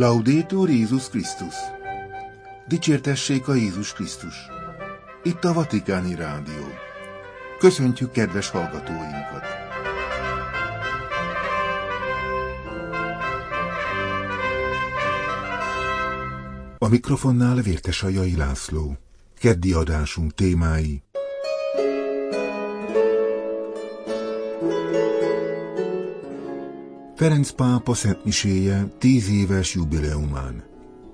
Laudétur Jézus Krisztus! Dicsértessék a Jézus Krisztus! Itt a Vatikáni Rádió. Köszöntjük kedves hallgatóinkat! A mikrofonnál Vértesajai László. Keddi adásunk témái Ferenc pápa szentmiséje tíz éves jubileumán.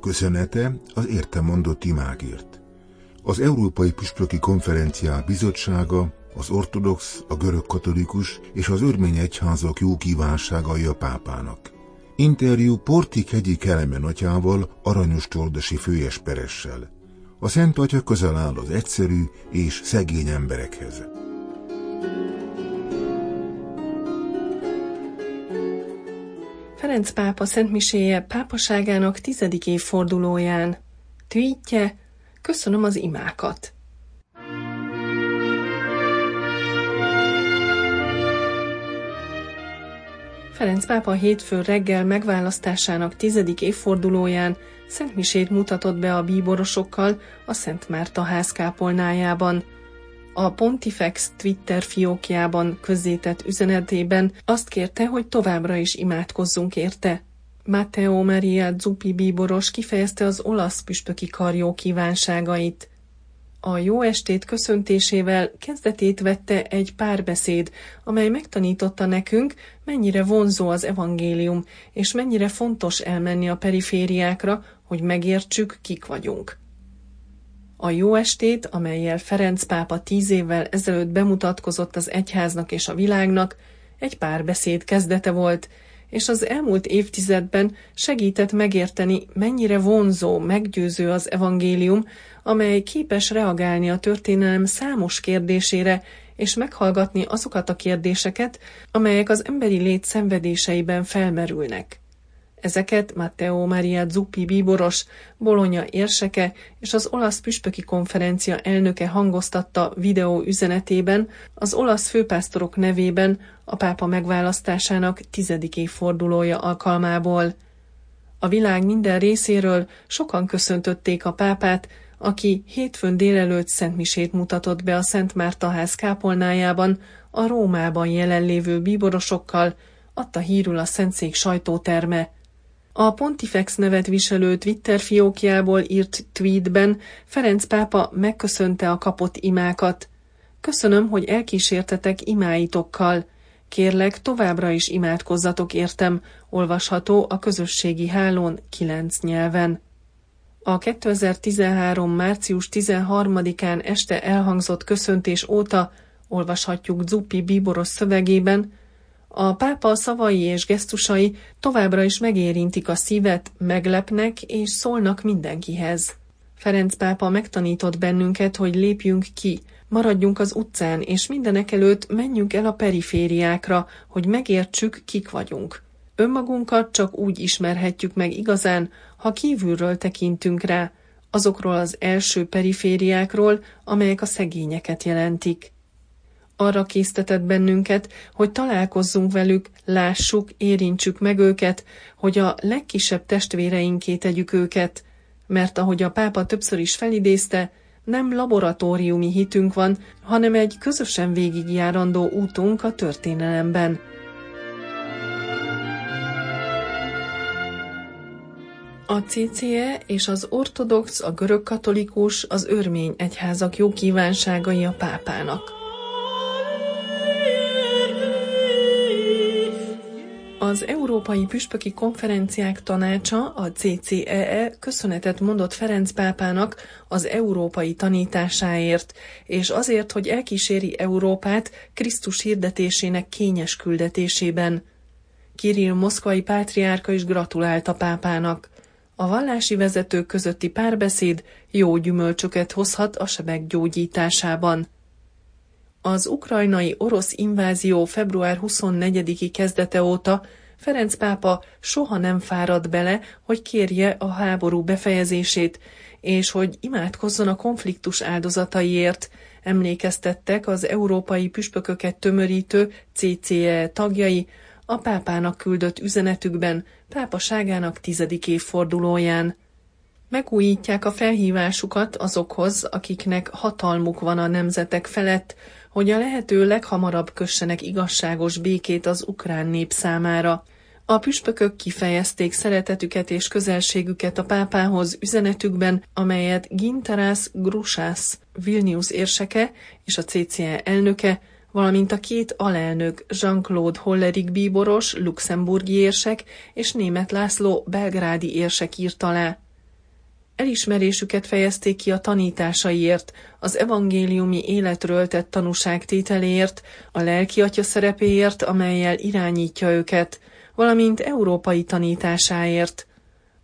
Köszönete az érte mondott imágért. Az Európai Püspöki Konferenciák Bizottsága, az ortodox, a görög katolikus és az örmény egyházak jó kívánságai a pápának. Interjú Portik hegyi Kelemen atyával, Aranyos Csordosi főesperessel. A Szent Atya közel áll az egyszerű és szegény emberekhez. Ferenc pápa szentmiséje pápaságának tizedik évfordulóján. Tweetje, köszönöm az imákat. Ferenc pápa hétfő reggel megválasztásának tizedik évfordulóján szentmisét mutatott be a bíborosokkal a Szent Márta ház kápolnájában – a Pontifex Twitter fiókjában közzétett üzenetében azt kérte, hogy továbbra is imádkozzunk érte. Matteo Maria Zuppi bíboros kifejezte az olasz püspöki karjó kívánságait. A jó estét köszöntésével kezdetét vette egy párbeszéd, amely megtanította nekünk, mennyire vonzó az evangélium, és mennyire fontos elmenni a perifériákra, hogy megértsük, kik vagyunk. A jó estét, amelyel Ferenc pápa tíz évvel ezelőtt bemutatkozott az egyháznak és a világnak, egy párbeszéd kezdete volt, és az elmúlt évtizedben segített megérteni, mennyire vonzó, meggyőző az evangélium, amely képes reagálni a történelem számos kérdésére, és meghallgatni azokat a kérdéseket, amelyek az emberi lét szenvedéseiben felmerülnek. Ezeket Matteo Maria Zuppi bíboros, Bologna érseke és az olasz püspöki konferencia elnöke hangoztatta videó üzenetében az olasz főpásztorok nevében a pápa megválasztásának tizedik évfordulója alkalmából. A világ minden részéről sokan köszöntötték a pápát, aki hétfőn délelőtt szentmisét mutatott be a Szent Márta ház kápolnájában a Rómában jelenlévő bíborosokkal, adta hírül a Szentszék sajtóterme. A Pontifex nevet viselő Twitter fiókjából írt tweetben Ferenc pápa megköszönte a kapott imákat. Köszönöm, hogy elkísértetek imáitokkal. Kérlek, továbbra is imádkozzatok értem, olvasható a közösségi hálón kilenc nyelven. A 2013. március 13-án este elhangzott köszöntés óta olvashatjuk Zuppi bíboros szövegében, a pápa szavai és gesztusai továbbra is megérintik a szívet, meglepnek és szólnak mindenkihez. Ferenc pápa megtanított bennünket, hogy lépjünk ki, maradjunk az utcán, és mindenek előtt menjünk el a perifériákra, hogy megértsük, kik vagyunk. Önmagunkat csak úgy ismerhetjük meg igazán, ha kívülről tekintünk rá, azokról az első perifériákról, amelyek a szegényeket jelentik. Arra késztetett bennünket, hogy találkozzunk velük, lássuk, érintsük meg őket, hogy a legkisebb testvéreinké tegyük őket, mert ahogy a pápa többször is felidézte, nem laboratóriumi hitünk van, hanem egy közösen végigjárandó útunk a történelemben. A CCE és az ortodox, a görög katolikus, az örmény egyházak jó kívánságai a pápának. Az Európai Püspöki Konferenciák Tanácsa, a CCEE e, köszönetet mondott Ferenc pápának az európai tanításáért, és azért, hogy elkíséri Európát Krisztus hirdetésének kényes küldetésében. Kirill moszkvai pátriárka is gratulált a pápának. A vallási vezetők közötti párbeszéd jó gyümölcsöket hozhat a sebek gyógyításában. Az ukrajnai orosz invázió február 24-i kezdete óta Ferenc pápa soha nem fárad bele, hogy kérje a háború befejezését, és hogy imádkozzon a konfliktus áldozataiért, emlékeztettek az európai püspököket tömörítő CCE tagjai a pápának küldött üzenetükben, pápaságának tizedik évfordulóján. Megújítják a felhívásukat azokhoz, akiknek hatalmuk van a nemzetek felett, hogy a lehető leghamarabb kössenek igazságos békét az ukrán nép számára. A püspökök kifejezték szeretetüket és közelségüket a pápához üzenetükben, amelyet Gintarász Grusász, Vilnius érseke és a CCE elnöke, valamint a két alelnök Jean-Claude Hollerik bíboros, luxemburgi érsek és német László belgrádi érsek írt alá. Elismerésüket fejezték ki a tanításaiért, az evangéliumi életről tett tanúságtételéért, a lelki atya szerepéért, amelyel irányítja őket, valamint európai tanításáért.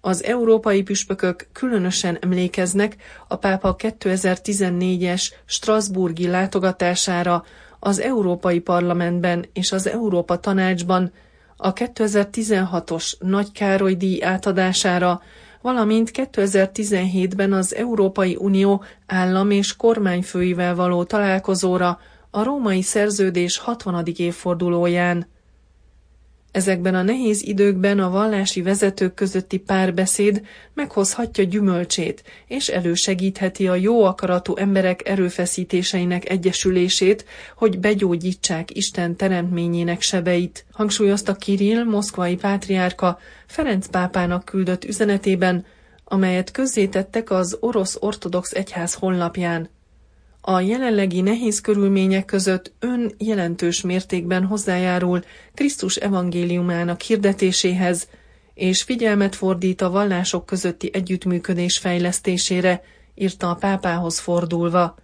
Az európai püspökök különösen emlékeznek a pápa 2014-es Strasburgi látogatására az Európai Parlamentben és az Európa Tanácsban, a 2016-os Nagy Károly díj átadására, valamint 2017-ben az Európai Unió állam és kormányfőivel való találkozóra a római szerződés 60. évfordulóján. Ezekben a nehéz időkben a vallási vezetők közötti párbeszéd meghozhatja gyümölcsét, és elősegítheti a jó akaratú emberek erőfeszítéseinek egyesülését, hogy begyógyítsák Isten teremtményének sebeit, hangsúlyozta Kirill, moszkvai pátriárka Ferenc pápának küldött üzenetében, amelyet közzétettek az orosz ortodox egyház honlapján. A jelenlegi nehéz körülmények között ön jelentős mértékben hozzájárul Krisztus evangéliumának hirdetéséhez, és figyelmet fordít a vallások közötti együttműködés fejlesztésére, írta a pápához fordulva.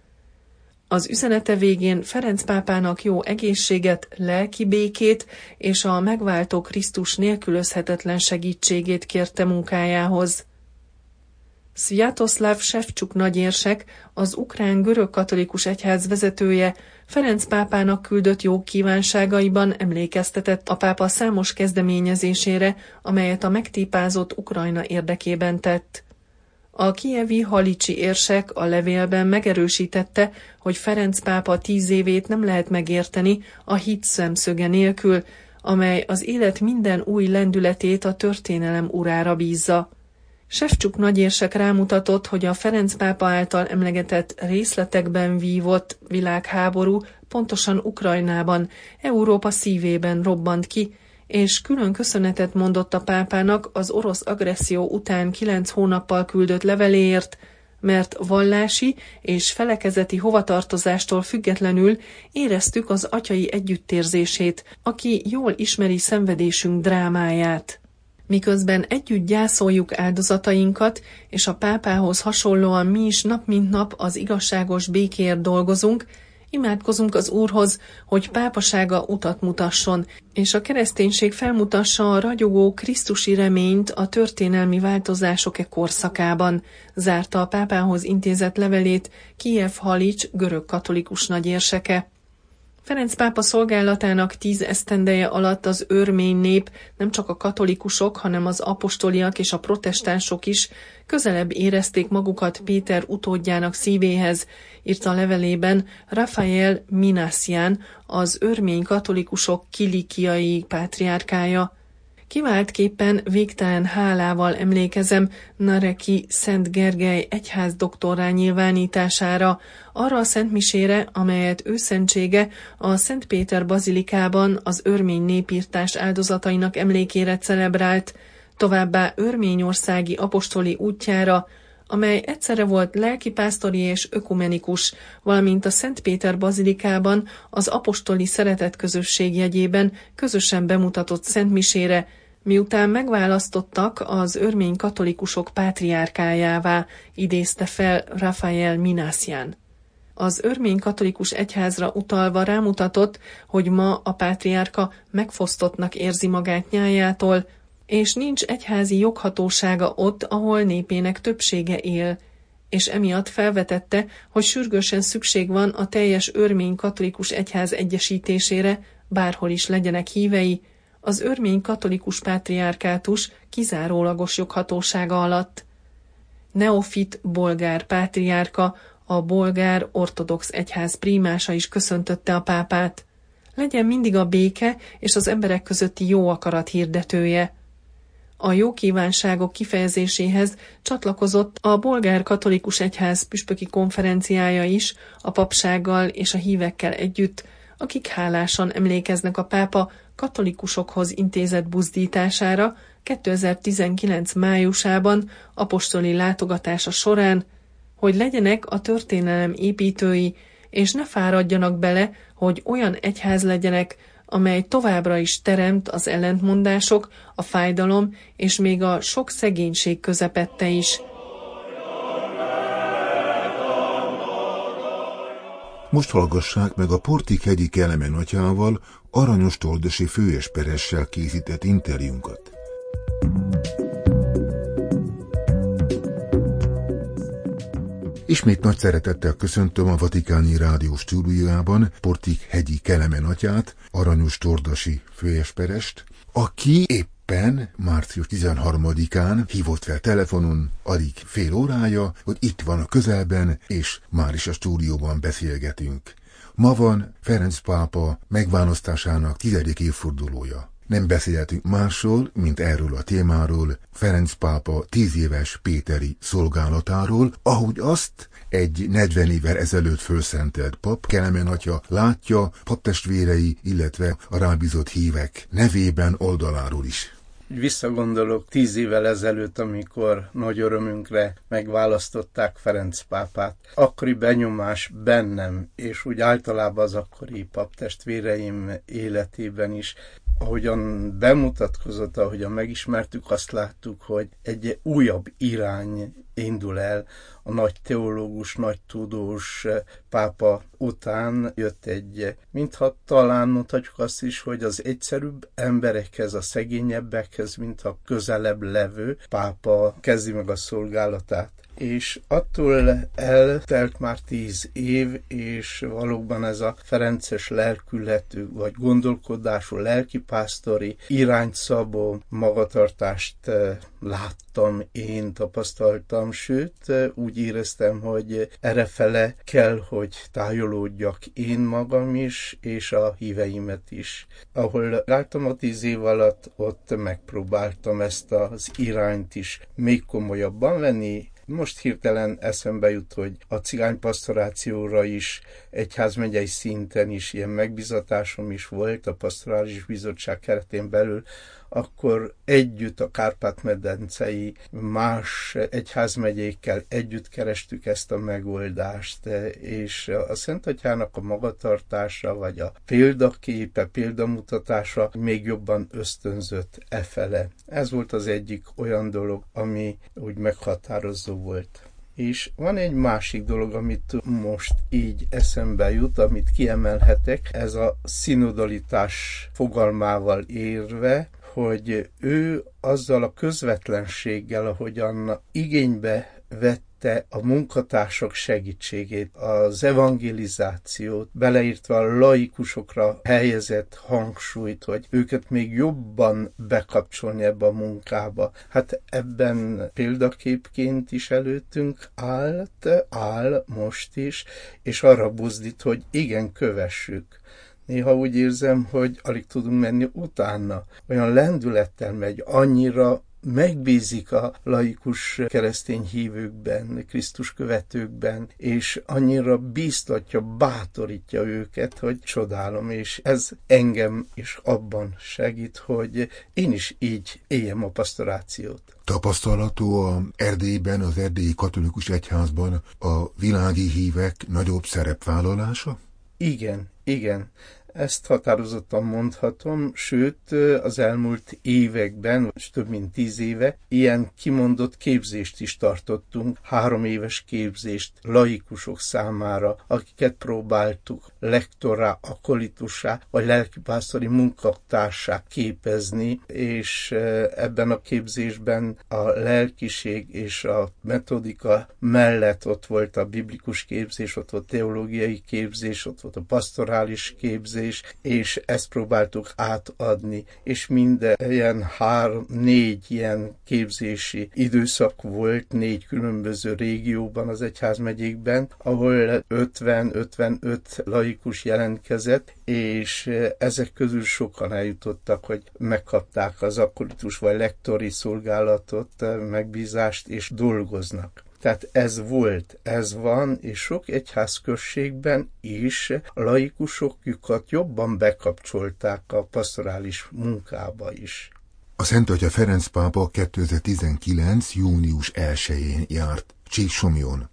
Az üzenete végén Ferenc pápának jó egészséget, lelki békét és a megváltó Krisztus nélkülözhetetlen segítségét kérte munkájához. Sviatoszláv Sefcsuk nagyérsek, az ukrán görög katolikus egyház vezetője, Ferenc pápának küldött jó kívánságaiban emlékeztetett a pápa számos kezdeményezésére, amelyet a megtípázott Ukrajna érdekében tett. A kievi halicsi érsek a levélben megerősítette, hogy Ferenc pápa tíz évét nem lehet megérteni a hit szemszöge nélkül, amely az élet minden új lendületét a történelem urára bízza. Sefcsuk nagyérsek rámutatott, hogy a Ferenc pápa által emlegetett részletekben vívott világháború pontosan Ukrajnában, Európa szívében robbant ki, és külön köszönetet mondott a pápának az orosz agresszió után kilenc hónappal küldött leveléért, mert vallási és felekezeti hovatartozástól függetlenül éreztük az atyai együttérzését, aki jól ismeri szenvedésünk drámáját. Miközben együtt gyászoljuk áldozatainkat, és a pápához hasonlóan mi is nap mint nap az igazságos békéért dolgozunk, imádkozunk az Úrhoz, hogy pápasága utat mutasson, és a kereszténység felmutassa a ragyogó Krisztusi reményt a történelmi változások e korszakában, zárta a pápához intézett levelét Kiev Halics görög katolikus nagyérseke. Ferenc pápa szolgálatának tíz esztendeje alatt az örmény nép nem csak a katolikusok, hanem az apostoliak és a protestánsok is közelebb érezték magukat Péter utódjának szívéhez, írta a levelében Rafael Minasian, az örmény katolikusok kilikiai pátriárkája. Kiváltképpen végtelen hálával emlékezem Nareki Szent Gergely egyház doktorrá nyilvánítására, arra a szentmisére, amelyet őszentsége a Szent Péter bazilikában az örmény népírtás áldozatainak emlékére celebrált, továbbá örményországi apostoli útjára, amely egyszerre volt lelkipásztori és ökumenikus, valamint a Szent Péter bazilikában az apostoli szeretetközösség jegyében közösen bemutatott szentmisére, miután megválasztottak az örmény katolikusok pátriárkájává, idézte fel Rafael Minasian. Az örmény katolikus egyházra utalva rámutatott, hogy ma a pátriárka megfosztottnak érzi magát nyájától, és nincs egyházi joghatósága ott, ahol népének többsége él, és emiatt felvetette, hogy sürgősen szükség van a teljes örmény katolikus egyház egyesítésére, bárhol is legyenek hívei, az örmény katolikus pátriárkátus kizárólagos joghatósága alatt. Neofit bolgár pátriárka, a bolgár ortodox egyház prímása is köszöntötte a pápát. legyen mindig a béke és az emberek közötti jó akarat hirdetője. A jó kívánságok kifejezéséhez csatlakozott a bolgár katolikus egyház püspöki konferenciája is, a papsággal és a hívekkel együtt, akik hálásan emlékeznek a pápa katolikusokhoz intézett buzdítására 2019 májusában apostoli látogatása során, hogy legyenek a történelem építői, és ne fáradjanak bele, hogy olyan egyház legyenek, amely továbbra is teremt az ellentmondások, a fájdalom és még a sok szegénység közepette is. Most hallgassák meg a Portik hegyi Kelemen atyával, Aranyos Toldosi főesperessel készített interjúnkat. Ismét nagy szeretettel köszöntöm a Vatikáni Rádió stúdiójában Portik hegyi Kelemen atyát, Aranyos Tordasi főesperest, aki éppen március 13-án hívott fel telefonon alig fél órája, hogy itt van a közelben, és már is a stúdióban beszélgetünk. Ma van Ferenc pápa megválasztásának tizedik évfordulója. Nem beszélhetünk másról, mint erről a témáról, Ferenc pápa tíz éves Péteri szolgálatáról, ahogy azt egy 40 évvel ezelőtt fölszentelt pap, Kelemen atya látja paptestvérei, illetve a rábízott hívek nevében oldaláról is visszagondolok tíz évvel ezelőtt, amikor nagy örömünkre megválasztották Ferenc pápát. Akkori benyomás bennem, és úgy általában az akkori paptestvéreim életében is ahogyan bemutatkozott, ahogyan megismertük, azt láttuk, hogy egy újabb irány indul el. A nagy teológus, nagy tudós pápa után jött egy, mintha talán mondhatjuk azt is, hogy az egyszerűbb emberekhez, a szegényebbekhez, mint a közelebb levő pápa kezdi meg a szolgálatát és attól eltelt már tíz év, és valóban ez a Ferences lelkületű, vagy gondolkodású lelkipásztori irányszabó magatartást eh, láttam, én tapasztaltam, sőt, eh, úgy éreztem, hogy errefele kell, hogy tájolódjak én magam is, és a híveimet is. Ahol láttam a tíz év alatt, ott megpróbáltam ezt az irányt is még komolyabban venni, most hirtelen eszembe jut, hogy a cigány pastorációra is egyházmegyei szinten is ilyen megbizatásom is volt a pastorális bizottság keretén belül, akkor együtt a Kárpát-medencei más egyházmegyékkel együtt kerestük ezt a megoldást, és a Szent Atyának a magatartása, vagy a példaképe, példamutatása még jobban ösztönzött e fele. Ez volt az egyik olyan dolog, ami úgy meghatározó volt. És van egy másik dolog, amit most így eszembe jut, amit kiemelhetek, ez a szinodalitás fogalmával érve, hogy ő azzal a közvetlenséggel, ahogyan igénybe vette a munkatársak segítségét, az evangelizációt, beleírtva a laikusokra helyezett hangsúlyt, hogy őket még jobban bekapcsolni ebbe a munkába. Hát ebben példaképként is előttünk állt, áll most is, és arra buzdít, hogy igen, kövessük néha úgy érzem, hogy alig tudunk menni utána. Olyan lendülettel megy, annyira megbízik a laikus keresztény hívőkben, Krisztus követőkben, és annyira bíztatja, bátorítja őket, hogy csodálom, és ez engem is abban segít, hogy én is így éljem a pastorációt. Tapasztalatú a Erdélyben, az erdélyi katolikus egyházban a világi hívek nagyobb szerepvállalása? Igen, igen. Ezt határozottan mondhatom, sőt az elmúlt években, és több mint tíz éve, ilyen kimondott képzést is tartottunk, három éves képzést laikusok számára, akiket próbáltuk lektorá, akolitusá, vagy lelkipásztori munkatársá képezni, és ebben a képzésben a lelkiség és a metodika mellett ott volt a biblikus képzés, ott volt a teológiai képzés, ott volt a pastorális képzés, képzés, és ezt próbáltuk átadni, és minden ilyen három, négy ilyen képzési időszak volt négy különböző régióban az egyházmegyékben, ahol 50-55 laikus jelentkezett, és ezek közül sokan eljutottak, hogy megkapták az akkoritus vagy lektori szolgálatot, megbízást, és dolgoznak. Tehát ez volt, ez van, és sok egyházközségben is a laikusokat jobban bekapcsolták a pastorális munkába is. A Szent Atya Ferenc pápa 2019. június 1-én járt Csíksomjon.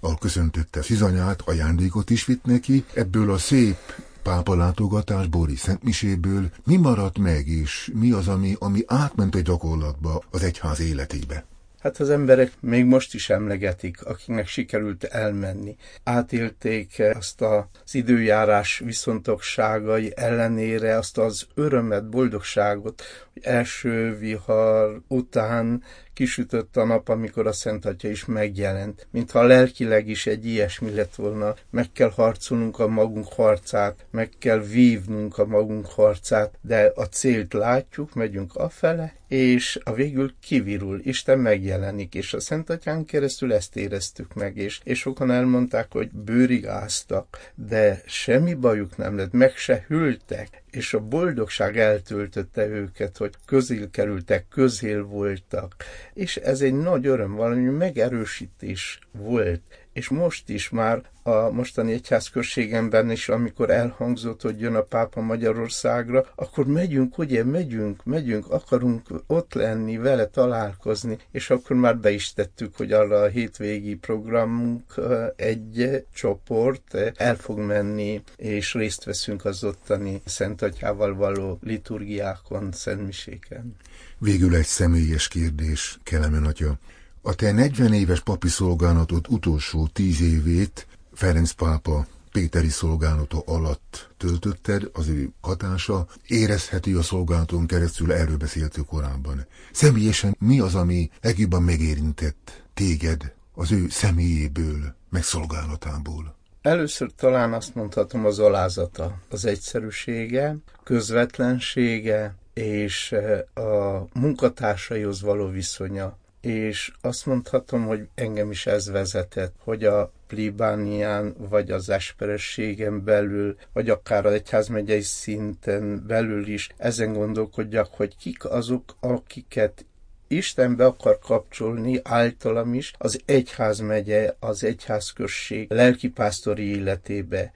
Ahol köszöntötte Szizanyát, ajándékot is vitt neki, ebből a szép pápa látogatásból és Szentmiséből mi maradt meg, és mi az, ami, ami átment a gyakorlatba az egyház életébe? Hát az emberek még most is emlegetik, akiknek sikerült elmenni. Átélték azt az időjárás viszontokságai ellenére azt az örömet, boldogságot, első vihar után kisütött a nap, amikor a Szent Atya is megjelent. Mintha lelkileg is egy ilyesmi lett volna. Meg kell harcolnunk a magunk harcát, meg kell vívnunk a magunk harcát, de a célt látjuk, megyünk afele, és a végül kivirul, Isten megjelenik, és a Szent Atyán keresztül ezt éreztük meg, és, és sokan elmondták, hogy bőrig áztak, de semmi bajuk nem lett, meg se hűltek, és a boldogság eltöltötte őket, hogy közél kerültek, közél voltak, és ez egy nagy öröm, valami megerősítés volt, és most is már a mostani egyházközségemben is, amikor elhangzott, hogy jön a pápa Magyarországra, akkor megyünk, ugye, megyünk, megyünk, akarunk ott lenni, vele találkozni, és akkor már be is tettük, hogy arra a hétvégi programunk egy csoport el fog menni, és részt veszünk az ottani Szent Atyával való liturgiákon, szentmiséken. Végül egy személyes kérdés, Kelemen atya. A te 40 éves papi szolgálatod utolsó 10 évét Ferenc pápa Péteri szolgálata alatt töltötted, az ő hatása érezhető a szolgálaton keresztül, erről beszéltük korábban. Személyesen mi az, ami legjobban megérintett téged az ő személyéből, meg szolgálatából? Először talán azt mondhatom az alázata, az egyszerűsége, közvetlensége és a munkatársaihoz való viszonya és azt mondhatom, hogy engem is ez vezetett, hogy a plébánián, vagy az esperességen belül, vagy akár az egyházmegyei szinten belül is ezen gondolkodjak, hogy kik azok, akiket Isten be akar kapcsolni általam is az egyházmegye, az egyházközség lelkipásztori életébe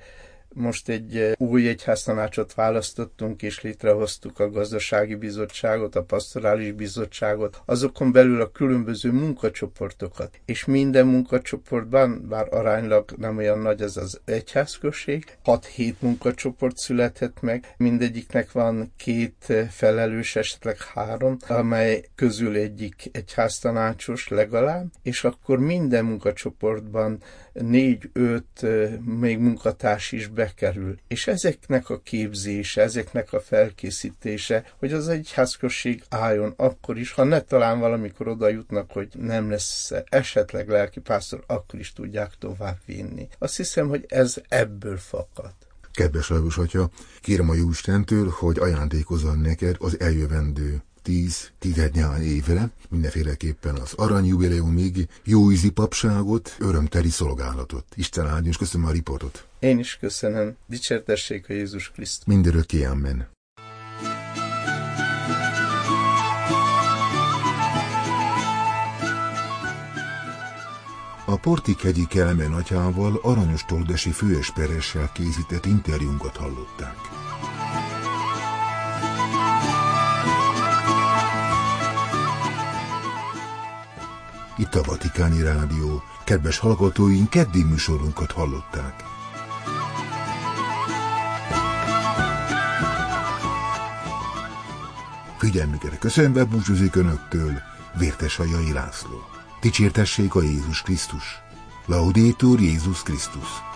most egy eh, új egyháztanácsot választottunk, és létrehoztuk a gazdasági bizottságot, a pastorális bizottságot, azokon belül a különböző munkacsoportokat. És minden munkacsoportban, bár aránylag nem olyan nagy ez az egyházközség, 6-7 munkacsoport született meg, mindegyiknek van két eh, felelős, esetleg három, amely közül egyik egyháztanácsos legalább, és akkor minden munkacsoportban négy-öt még munkatárs is bekerül. És ezeknek a képzése, ezeknek a felkészítése, hogy az egyházközség álljon akkor is, ha ne talán valamikor oda jutnak, hogy nem lesz esetleg lelkipásztor, akkor is tudják tovább vinni. Azt hiszem, hogy ez ebből fakad. Kedves Lajos Atya, kérem a Jóistentől, hogy ajándékozzon neked az eljövendő tíz tizednyány évre, mindenféleképpen az aranyjubileumig jó ízi papságot, örömteli szolgálatot. Isten áldjon, és köszönöm a riportot. Én is köszönöm. Dicsértessék a Jézus Krisztus. Mindörökké, amen. A Portikhegyi Kelemen atyával Aranyos Toldesi főesperessel készített interjúnkat hallották. Itt a Vatikáni Rádió. Kedves hallgatóink, keddi műsorunkat hallották. Figyelmüket köszönve búcsúzik Önöktől, Vértes a Jai László. Dicsértessék a Jézus Krisztus. Laudétur Jézus Krisztus.